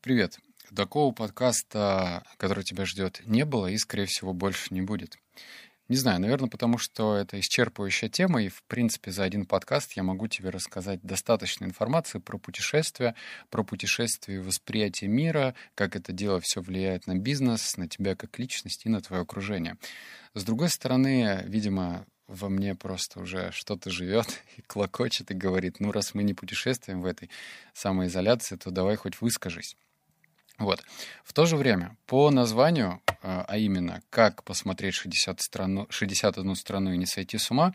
Привет. Такого подкаста, который тебя ждет, не было и, скорее всего, больше не будет. Не знаю, наверное, потому что это исчерпывающая тема, и, в принципе, за один подкаст я могу тебе рассказать достаточно информации про путешествия, про путешествия и восприятие мира, как это дело все влияет на бизнес, на тебя как личность и на твое окружение. С другой стороны, видимо, во мне просто уже что-то живет и клокочет и говорит, ну, раз мы не путешествуем в этой самоизоляции, то давай хоть выскажись. Вот. В то же время, по названию, а, а именно «Как посмотреть 60 страну, 61 страну и не сойти с ума»,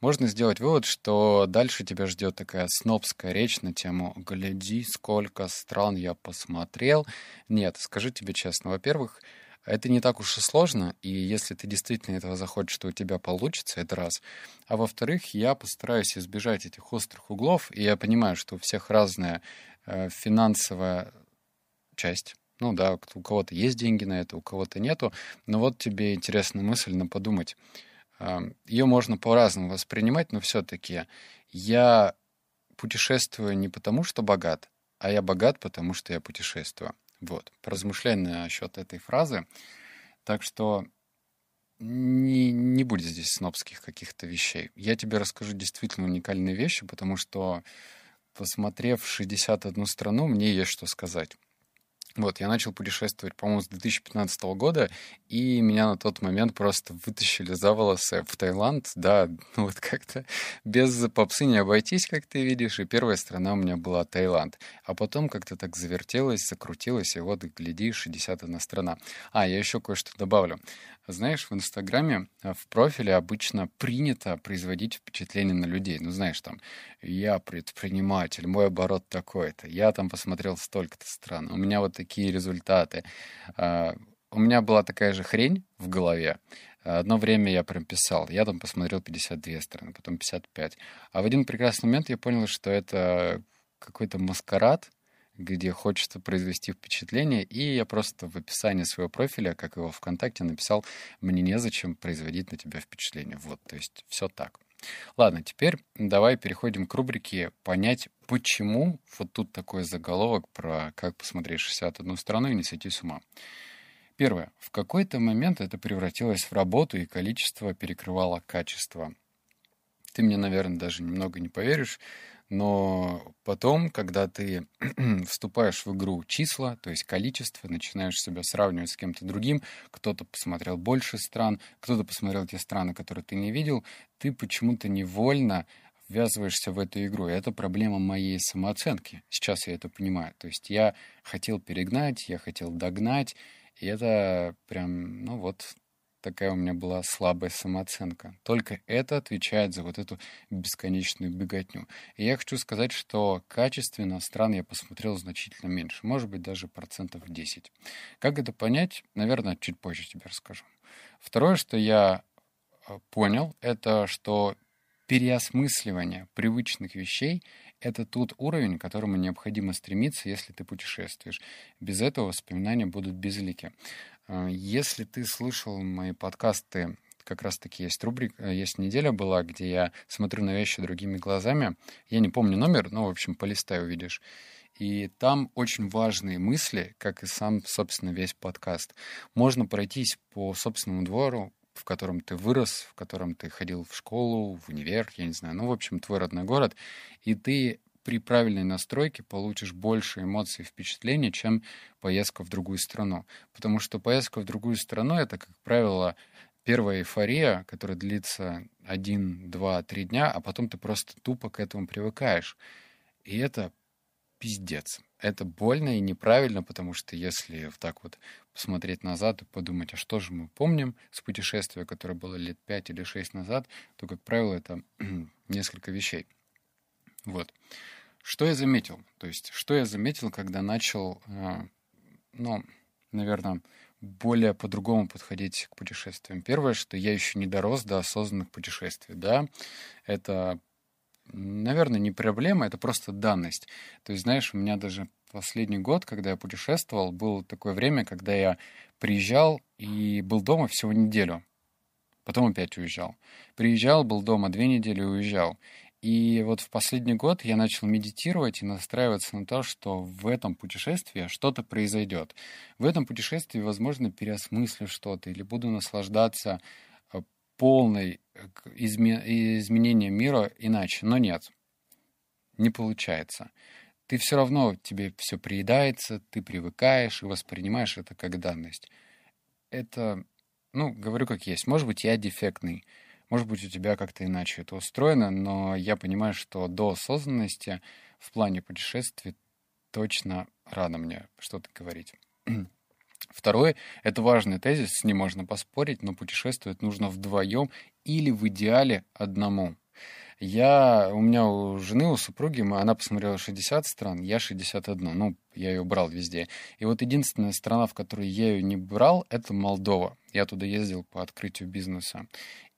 можно сделать вывод, что дальше тебя ждет такая снобская речь на тему «Гляди, сколько стран я посмотрел». Нет, скажу тебе честно, во-первых, это не так уж и сложно, и если ты действительно этого захочешь, что у тебя получится, это раз. А во-вторых, я постараюсь избежать этих острых углов, и я понимаю, что у всех разная э, финансовая часть. Ну да, у кого-то есть деньги на это, у кого-то нету. Но вот тебе интересная мысль на подумать. Ее можно по-разному воспринимать, но все-таки я путешествую не потому, что богат, а я богат, потому что я путешествую. Вот, поразмышляй насчет этой фразы. Так что не, не будет здесь снобских каких-то вещей. Я тебе расскажу действительно уникальные вещи, потому что, посмотрев 61 страну, мне есть что сказать. Вот, я начал путешествовать, по-моему, с 2015 года, и меня на тот момент просто вытащили за волосы в Таиланд. Да, ну вот как-то без попсы не обойтись, как ты видишь, и первая страна у меня была Таиланд. А потом как-то так завертелось, закрутилось, и вот, гляди, 61 страна. А, я еще кое-что добавлю. Знаешь, в Инстаграме э, в профиле обычно принято производить впечатление на людей. Ну, знаешь, там, я предприниматель, мой оборот такой-то, я там посмотрел столько-то стран, у меня вот такие результаты. У меня была такая же хрень в голове. Одно время я прям писал, я там посмотрел 52 страны, потом 55. А в один прекрасный момент я понял, что это какой-то маскарад, где хочется произвести впечатление, и я просто в описании своего профиля, как его ВКонтакте, написал «Мне незачем производить на тебя впечатление». Вот, то есть все так. Ладно, теперь давай переходим к рубрике «Понять, почему». Вот тут такой заголовок про «Как посмотреть 61 страну и не сойти с ума». Первое. В какой-то момент это превратилось в работу, и количество перекрывало качество. Ты мне, наверное, даже немного не поверишь, но потом, когда ты вступаешь в игру числа, то есть количество, начинаешь себя сравнивать с кем-то другим, кто-то посмотрел больше стран, кто-то посмотрел те страны, которые ты не видел, ты почему-то невольно ввязываешься в эту игру. И это проблема моей самооценки. Сейчас я это понимаю. То есть я хотел перегнать, я хотел догнать, и это прям, ну вот, такая у меня была слабая самооценка. Только это отвечает за вот эту бесконечную беготню. И я хочу сказать, что качественно стран я посмотрел значительно меньше, может быть, даже процентов 10. Как это понять, наверное, чуть позже тебе расскажу. Второе, что я э, понял, это что переосмысливание привычных вещей — это тот уровень, к которому необходимо стремиться, если ты путешествуешь. Без этого воспоминания будут безлики. А, если ты слышал мои подкасты, как раз-таки есть рубрика, есть неделя была, где я смотрю на вещи другими глазами. Я не помню номер, но, в общем, полистай увидишь. И там очень важные мысли, как и сам, собственно, весь подкаст. Можно пройтись по собственному двору, в котором ты вырос, в котором ты ходил в школу, в универ, я не знаю, ну, в общем, твой родной город, и ты при правильной настройке получишь больше эмоций и впечатлений, чем поездка в другую страну. Потому что поездка в другую страну — это, как правило, первая эйфория, которая длится один, два, три дня, а потом ты просто тупо к этому привыкаешь. И это пиздец. Это больно и неправильно, потому что если так вот посмотреть назад и подумать, а что же мы помним с путешествия, которое было лет пять или шесть назад, то, как правило, это несколько вещей. Вот. Что я заметил? То есть, что я заметил, когда начал, э, ну, наверное, более по-другому подходить к путешествиям. Первое, что я еще не дорос до осознанных путешествий, да, это, наверное, не проблема, это просто данность. То есть, знаешь, у меня даже последний год, когда я путешествовал, было такое время, когда я приезжал и был дома всего неделю. Потом опять уезжал. Приезжал, был дома две недели, уезжал. И вот в последний год я начал медитировать и настраиваться на то, что в этом путешествии что-то произойдет. В этом путешествии, возможно, переосмыслю что-то или буду наслаждаться полной э, изменением мира иначе. Но нет, не получается. Ты все равно, тебе все приедается, ты привыкаешь и воспринимаешь это как данность. Это, ну, говорю как есть. Может быть, я дефектный, может быть, у тебя как-то иначе это устроено, но я понимаю, что до осознанности в плане путешествий точно рано мне что-то говорить. Второе, это важный тезис, с ним можно поспорить, но путешествовать нужно вдвоем или в идеале одному. Я, у меня у жены, у супруги, она посмотрела 60 стран, я 61. Ну, я ее брал везде. И вот единственная страна, в которой я ее не брал, это Молдова. Я туда ездил по открытию бизнеса.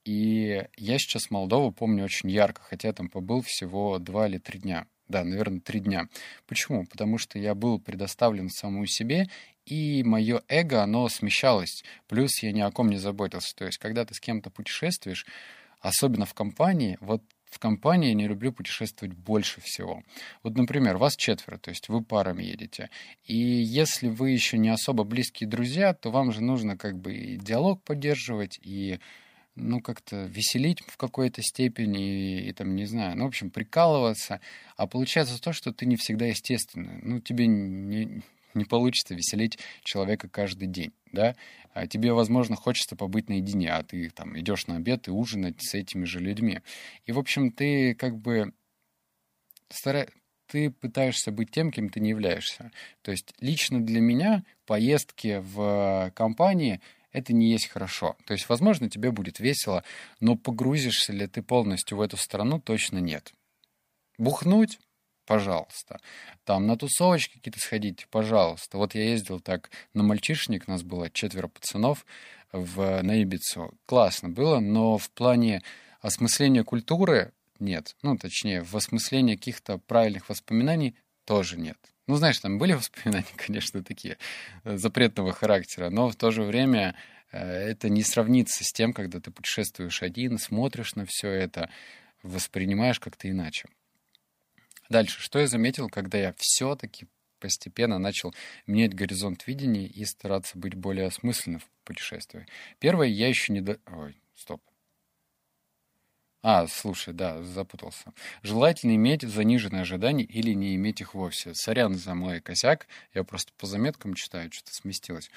И я сейчас Молдову помню очень ярко, хотя там побыл всего два или три дня. Да, наверное, три дня. Почему? Потому что я был предоставлен самому себе, и мое эго, оно смещалось. Плюс я ни о ком не заботился. То есть, когда ты с кем-то путешествуешь, особенно в компании, вот в компании я не люблю путешествовать больше всего. Вот, например, вас четверо, то есть вы парами едете. И если вы еще не особо близкие друзья, то вам же нужно как бы и диалог поддерживать, и ну, как-то веселить в какой-то степени, и, и там, не знаю, ну, в общем, прикалываться. А получается то, что ты не всегда естественный. Ну, тебе не, не получится веселить человека каждый день, да? А тебе, возможно, хочется побыть наедине, а ты там идешь на обед и ужинать с этими же людьми. И, в общем, ты как бы стара... ты пытаешься быть тем, кем ты не являешься. То есть лично для меня поездки в компании это не есть хорошо. То есть, возможно, тебе будет весело, но погрузишься ли ты полностью в эту страну, точно нет. Бухнуть пожалуйста. Там на тусовочки какие-то сходить, пожалуйста. Вот я ездил так на мальчишник, нас было четверо пацанов в, на Ибицу. Классно было, но в плане осмысления культуры нет. Ну, точнее, в осмыслении каких-то правильных воспоминаний тоже нет. Ну, знаешь, там были воспоминания, конечно, такие э, запретного характера, но в то же время э, это не сравнится с тем, когда ты путешествуешь один, смотришь на все это, воспринимаешь как-то иначе. Дальше, что я заметил, когда я все-таки постепенно начал менять горизонт видения и стараться быть более осмысленным в путешествии. Первое, я еще не... До... Ой, стоп. А, слушай, да, запутался. Желательно иметь заниженные ожидания или не иметь их вовсе. Сорян за мой косяк, я просто по заметкам читаю, что-то сместилось.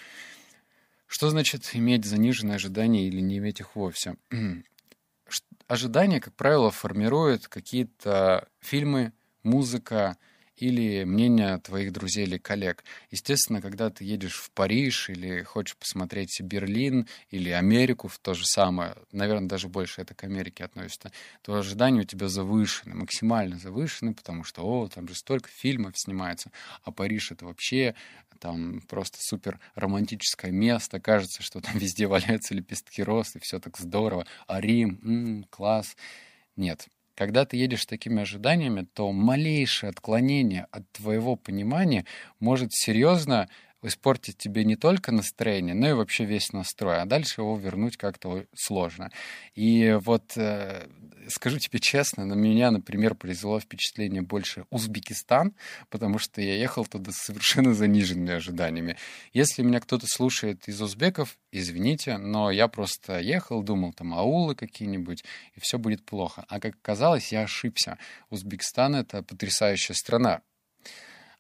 Что значит иметь заниженные ожидания или не иметь их вовсе? Ожидания, как правило, формируют какие-то фильмы, музыка или мнение твоих друзей или коллег. Естественно, когда ты едешь в Париж или хочешь посмотреть Берлин или Америку в то же самое, наверное, даже больше это к Америке относится, то ожидания у тебя завышены, максимально завышены, потому что, о, там же столько фильмов снимается, а Париж это вообще там просто супер романтическое место, кажется, что там везде валяются лепестки роз, и все так здорово, а Рим, класс. Нет, когда ты едешь с такими ожиданиями, то малейшее отклонение от твоего понимания может серьезно испортить тебе не только настроение, но и вообще весь настрой, а дальше его вернуть как-то сложно. И вот э, скажу тебе честно, на меня, например, произвело впечатление больше Узбекистан, потому что я ехал туда с совершенно заниженными ожиданиями. Если меня кто-то слушает из узбеков, извините, но я просто ехал, думал, там аулы какие-нибудь, и все будет плохо. А как оказалось, я ошибся. Узбекистан — это потрясающая страна.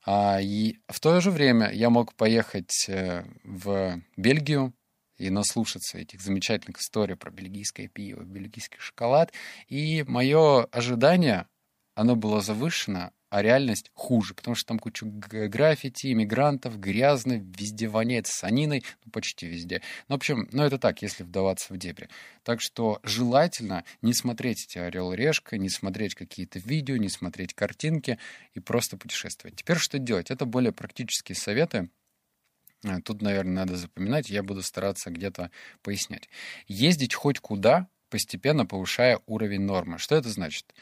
А, и в то же время я мог поехать э, в Бельгию и наслушаться этих замечательных историй про бельгийское пиво, бельгийский шоколад. И мое ожидание, оно было завышено, а реальность хуже, потому что там куча граффити, иммигрантов, грязно, везде воняет саниной, ну, почти везде. Ну, в общем, ну, это так, если вдаваться в дебри. Так что желательно не смотреть эти «Орел решка», не смотреть какие-то видео, не смотреть картинки и просто путешествовать. Теперь что делать? Это более практические советы, э, Тут, наверное, надо запоминать, я буду стараться где-то пояснять. Ездить хоть куда, постепенно повышая уровень нормы. Что это значит?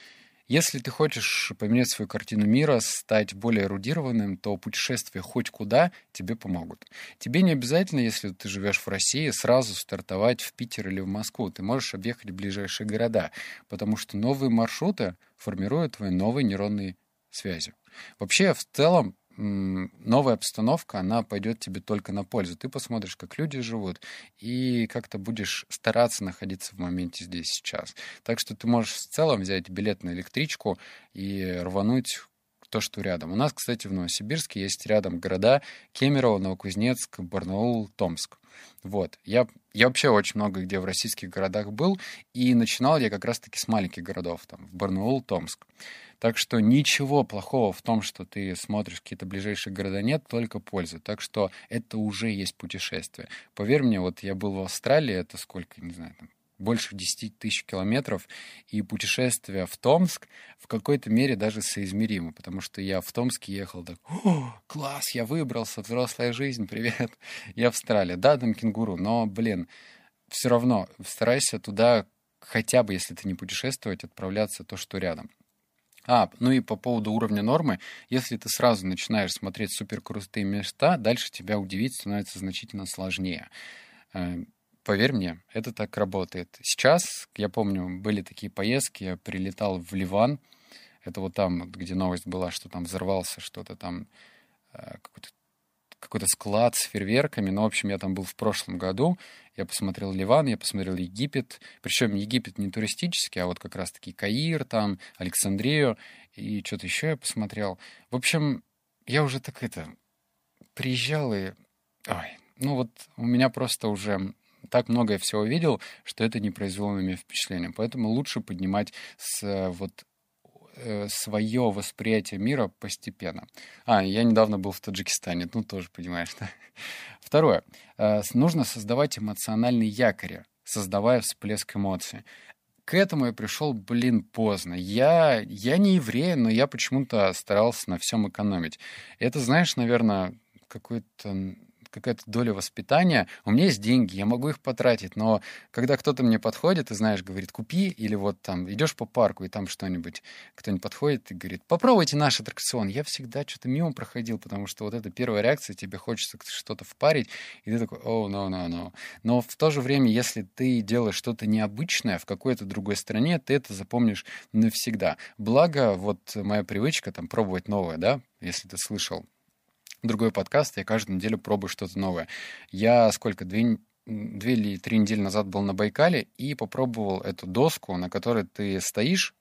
Если ты хочешь поменять свою картину мира, стать более эрудированным, то путешествия хоть куда тебе помогут. Тебе не обязательно, если ты живешь в России, сразу стартовать в Питер или в Москву. Ты можешь объехать ближайшие города, потому что новые маршруты формируют твои новые нейронные связи. Вообще, в целом, новая обстановка, она пойдет тебе только на пользу. Ты посмотришь, как люди живут, и как-то будешь стараться находиться в моменте здесь сейчас. Так что ты можешь в целом взять билет на электричку и рвануть то, что рядом. У нас, кстати, в Новосибирске есть рядом города Кемерово, Новокузнецк, Барнаул, Томск. Вот. Я, я вообще очень много где в российских городах был, и начинал я как раз-таки с маленьких городов, там, в Барнаул, Томск. Так что ничего плохого в том, что ты смотришь какие-то ближайшие города, нет, только польза. Так что это уже есть путешествие. Поверь мне, вот я был в Австралии, это сколько, не знаю, там, больше 10 тысяч километров, и путешествие в Томск в какой-то мере даже соизмеримо, потому что я в Томске ехал так, о, класс, я выбрался, взрослая жизнь, привет, я Австралия, да, там кенгуру, но, блин, все равно старайся туда хотя бы, если ты не путешествовать, отправляться то, что рядом. А, ну и по поводу уровня нормы, если ты сразу начинаешь смотреть суперкрутые места, дальше тебя удивить становится значительно сложнее. Поверь мне, это так работает. Сейчас, я помню, были такие поездки, я прилетал в Ливан, это вот там, где новость была, что там взорвался что-то там, э, какой-то какой-то склад с фейерверками. Ну, в общем, я там был в прошлом году. Я посмотрел Ливан, я посмотрел Египет. Причем Египет не туристический, а вот как раз-таки Каир, там, Александрию. И что-то еще я посмотрел. В общем, я уже так это... Приезжал и... Ой, ну вот у меня просто уже так многое всего видел, что это не произвело на меня впечатления. Поэтому лучше поднимать с вот э, свое восприятие мира постепенно. А, я недавно был в Таджикистане, ну тоже понимаешь, да? Второе. Э, нужно создавать эмоциональные якори, создавая всплеск эмоций. К этому я пришел, блин, поздно. Я, я не еврей, но я почему-то старался на всем экономить. Это, знаешь, наверное, какой-то какая-то доля воспитания. У меня есть деньги, я могу их потратить, но когда кто-то мне подходит и, знаешь, говорит, купи, или вот там идешь по парку, и там что-нибудь, кто-нибудь подходит и говорит, попробуйте наш аттракцион. Я всегда что-то мимо проходил, потому что вот это первая реакция, тебе хочется что-то впарить, и ты такой, о, no, no, no. Но в то же время, если ты делаешь что-то необычное в какой-то другой стране, ты это запомнишь навсегда. Благо, вот моя привычка там пробовать новое, да, если ты слышал другой подкаст, я каждую неделю пробую что-то новое. Я сколько, две, две или три недели назад был на Байкале и попробовал эту доску, на которой ты стоишь,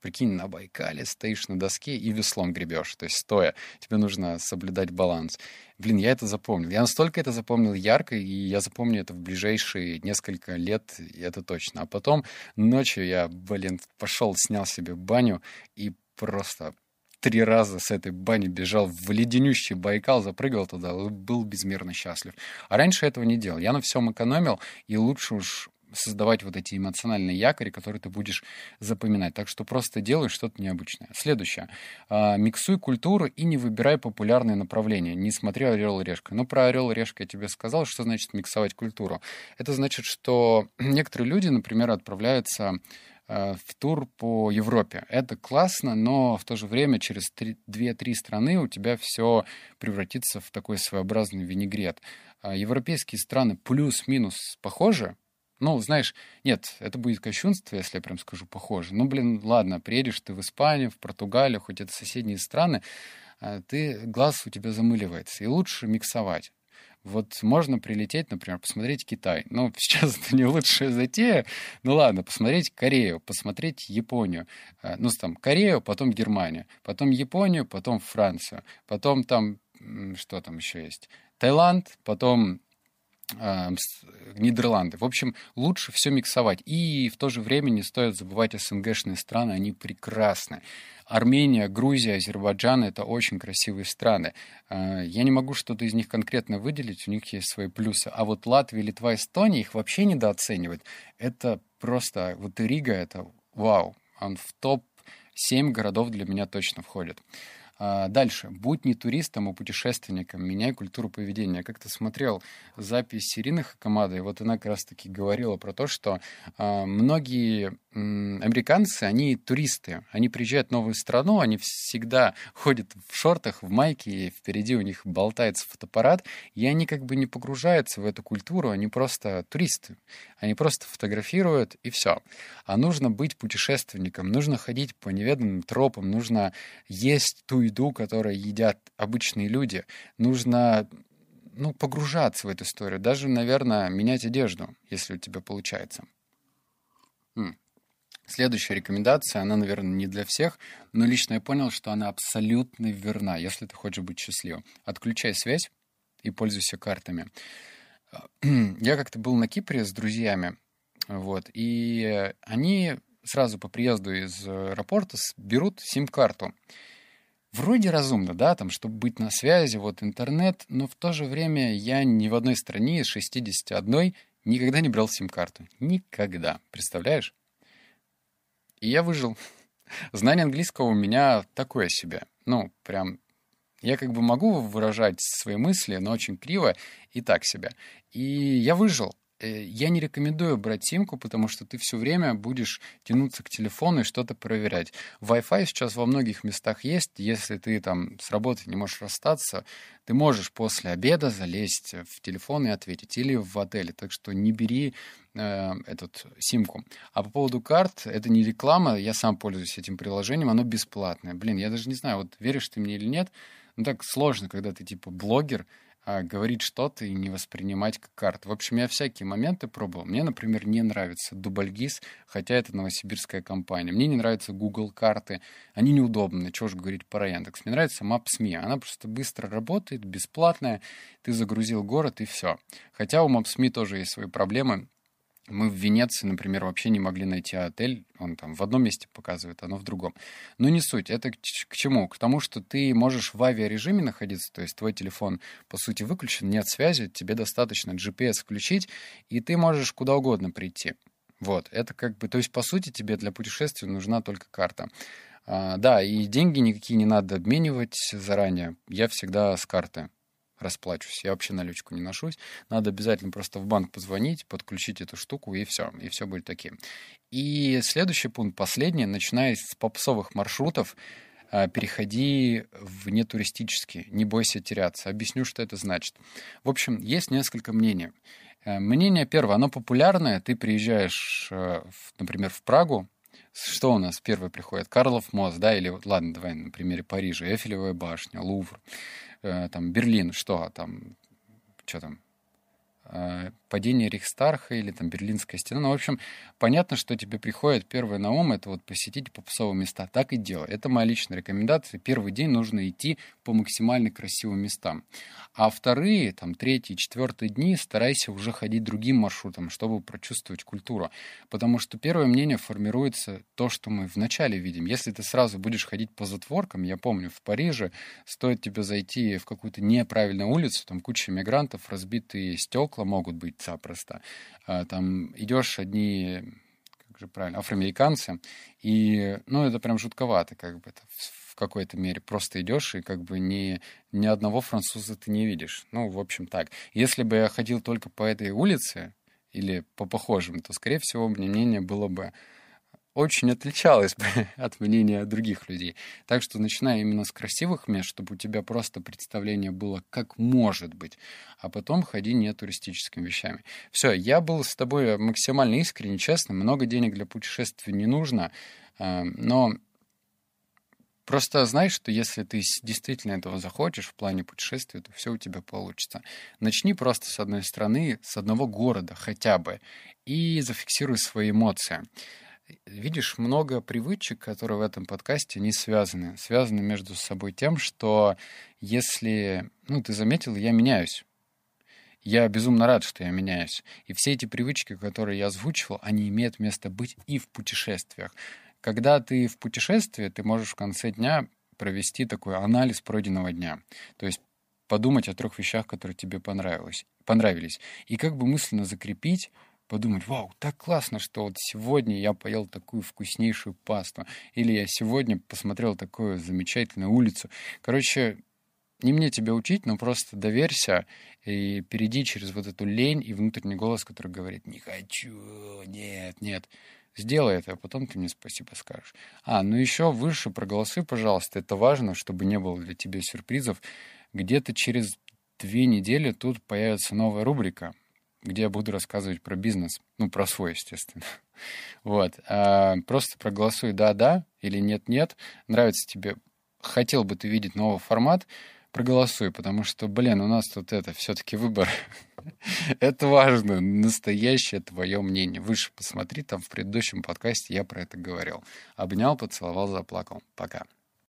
прикинь, на Байкале стоишь на доске и веслом гребешь, то есть стоя. Тебе нужно соблюдать баланс. Блин, я это запомнил. Я настолько это запомнил ярко, и я запомню это в ближайшие несколько лет, и это точно. А потом ночью я, блин, пошел, снял себе баню и просто три раза с этой бани бежал в леденющий Байкал, запрыгал туда, был безмерно счастлив. А раньше этого не делал. Я на всем экономил, и лучше уж создавать вот эти эмоциональные якори, которые ты будешь запоминать. Так что просто делай что-то необычное. Следующее. А, миксуй культуру и не выбирай популярные направления. Не смотри «Орел и решка». Ну, про «Орел и решка» я тебе сказал. Что значит миксовать культуру? Это значит, что некоторые люди, например, отправляются Э, в тур по Европе. Это классно, но в то же время через 2-3 страны у тебя все превратится в такой своеобразный винегрет. А европейские страны плюс-минус похожи, ну, знаешь, нет, это будет кощунство, если я прям скажу похоже. Ну, блин, ладно, приедешь ты в Испанию, в Португалию, хоть это соседние страны, а ты, глаз у тебя замыливается. И лучше миксовать. Вот можно прилететь, например, посмотреть Китай. Ну, сейчас это не лучшая затея. Ну ладно, посмотреть Корею, посмотреть Японию. Э, ну, там, Корею, потом Германию, потом Японию, потом Францию, потом там, что там еще есть? Таиланд, потом э, Нидерланды. В общем, лучше все миксовать. И в то же время не стоит забывать СНГшные страны, они прекрасны. Армения, Грузия, Азербайджан — это очень красивые страны. А, я не могу что-то из них конкретно выделить, у них есть свои плюсы. А вот Латвия, Литва, Эстония их вообще недооценивать. Это просто... Вот Рига — это вау. Он в топ-7 городов для меня точно входит. А, дальше. Будь не туристом, а путешественником. Меняй культуру поведения. Я как-то смотрел запись Ирины Хакамады, и вот она как раз-таки говорила про то, что а, многие американцы, они туристы. Они приезжают в новую страну, они всегда ходят в шортах, в майке, и впереди у них болтается фотоаппарат, и они как бы не погружаются в эту культуру, они просто туристы. Они просто фотографируют, и все. А нужно быть путешественником, нужно ходить по неведомым тропам, нужно есть ту еду, которую едят обычные люди. Нужно ну, погружаться в эту историю. Даже, наверное, менять одежду, если у тебя получается. Следующая рекомендация, она, наверное, не для всех, но лично я понял, что она абсолютно верна, если ты хочешь быть счастливым. Отключай связь и пользуйся картами. Я как-то был на Кипре с друзьями, вот, и они сразу по приезду из аэропорта берут сим-карту вроде разумно, да, там, чтобы быть на связи, вот интернет, но в то же время я ни в одной стране из 61 никогда не брал сим-карту. Никогда. Представляешь? И я выжил. Знание английского у меня такое себе. Ну, прям я как бы могу выражать свои мысли, но очень криво и так себе. И я выжил. Э, я не рекомендую брать симку, потому что ты все время будешь тянуться к телефону и что-то проверять. Wi-Fi сейчас во многих местах есть. Если ты там с работы не можешь расстаться, ты можешь после обеда залезть в телефон и ответить. Или в отеле. Так что не бери э, этот симку. А по поводу карт, это не реклама. Я сам пользуюсь этим приложением. Оно бесплатное. Блин, я даже не знаю, вот веришь ты мне или нет. Ну так сложно, когда ты типа блогер, а, говорить что-то и не воспринимать как карту. В общем, я всякие моменты пробовал. Мне, например, не нравится Дубльгиз, хотя это новосибирская компания. Мне не нравятся Google карты. Они неудобны. Чего же говорить про Яндекс. Мне нравится Maps.me. Она просто быстро работает, бесплатная. Ты загрузил город и все. Хотя у Maps.me тоже есть свои проблемы. Мы в Венеции, например, вообще не могли найти отель. Он там в одном месте показывает, оно в другом. Но не суть. Это к, чему? К тому, что ты можешь в авиарежиме находиться, то есть твой телефон, по сути, выключен, нет связи, тебе достаточно GPS включить, и ты можешь куда угодно прийти. Вот, это как бы, то есть, по сути, тебе для путешествия нужна только карта. А, да, и деньги никакие не надо обменивать заранее. Я всегда с карты расплачусь. Я вообще наличку не ношусь. Надо обязательно просто в банк позвонить, подключить эту штуку, и все. И все будет таким. И следующий пункт, последний, начиная с попсовых маршрутов, а, переходи в нетуристические, не бойся теряться. Объясню, что это значит. В общем, есть несколько мнений. Э, мнение первое, оно популярное. Ты приезжаешь, э, например, в Прагу, что у нас первый приходит? Карлов мост, да, или, ладно, давай на примере Парижа, Эфелевая башня, Лувр. Э, там Берлин, что там, что там, Э, падение Рейхстарха или там Берлинская стена. Ну, в общем, понятно, что тебе приходит первое на ум, это вот посетить попсовые места. Так и делай. Это моя личная рекомендация. Первый день нужно идти по максимально красивым местам. А вторые, там, третий, четвертый дни старайся уже ходить другим маршрутом, чтобы прочувствовать культуру. Потому что первое мнение формируется то, что мы вначале видим. Если ты сразу будешь ходить по затворкам, я помню, в Париже стоит тебе зайти в какую-то неправильную улицу, там куча мигрантов, разбитые стекла, могут быть запросто. А, там идешь одни, как же правильно, афроамериканцы, и, ну, это прям жутковато, как бы, это в какой-то мере. Просто идешь, и как бы ни, ни одного француза ты не видишь. Ну, в общем, так. Если бы я ходил только по этой улице, или по похожим, то, скорее всего, мне мнение было бы очень отличалось бы от мнения других людей. Так что начиная именно с красивых мест, чтобы у тебя просто представление было, как может быть, а потом ходи не туристическими вещами. Все, я был с тобой максимально искренне, честно, много денег для путешествий не нужно, а, но Просто знай, что если ты действительно этого захочешь в плане путешествия, то все у тебя получится. Начни просто с одной страны, с одного города хотя бы, и зафиксируй свои эмоции видишь много привычек, которые в этом подкасте не связаны. Связаны между собой тем, что если, ну, ты заметил, я меняюсь. Я безумно рад, что я меняюсь. И все эти привычки, которые я озвучивал, они имеют место быть и в путешествиях. Когда ты в путешествии, ты можешь в конце дня провести такой анализ пройденного дня. То есть подумать о трех вещах, которые тебе понравилось, понравились. И как бы мысленно закрепить подумать, вау, так классно, что вот сегодня я поел такую вкуснейшую пасту, или я сегодня посмотрел такую замечательную улицу. Короче, не мне тебя учить, но просто доверься и перейди через вот эту лень и внутренний голос, который говорит «не хочу, нет, нет». Сделай это, а потом ты мне спасибо скажешь. А, ну еще выше проголосуй, пожалуйста. Это важно, чтобы не было для тебя сюрпризов. Где-то через две недели тут появится новая рубрика, где я буду рассказывать про бизнес. Ну, про свой, естественно. Вот. А, просто проголосуй «да-да» или «нет-нет». Нравится тебе, хотел бы ты видеть новый формат, проголосуй, потому что, блин, у нас тут это все-таки выбор. это важно, настоящее твое мнение. Выше посмотри, там в предыдущем подкасте я про это говорил. Обнял, поцеловал, заплакал. Пока.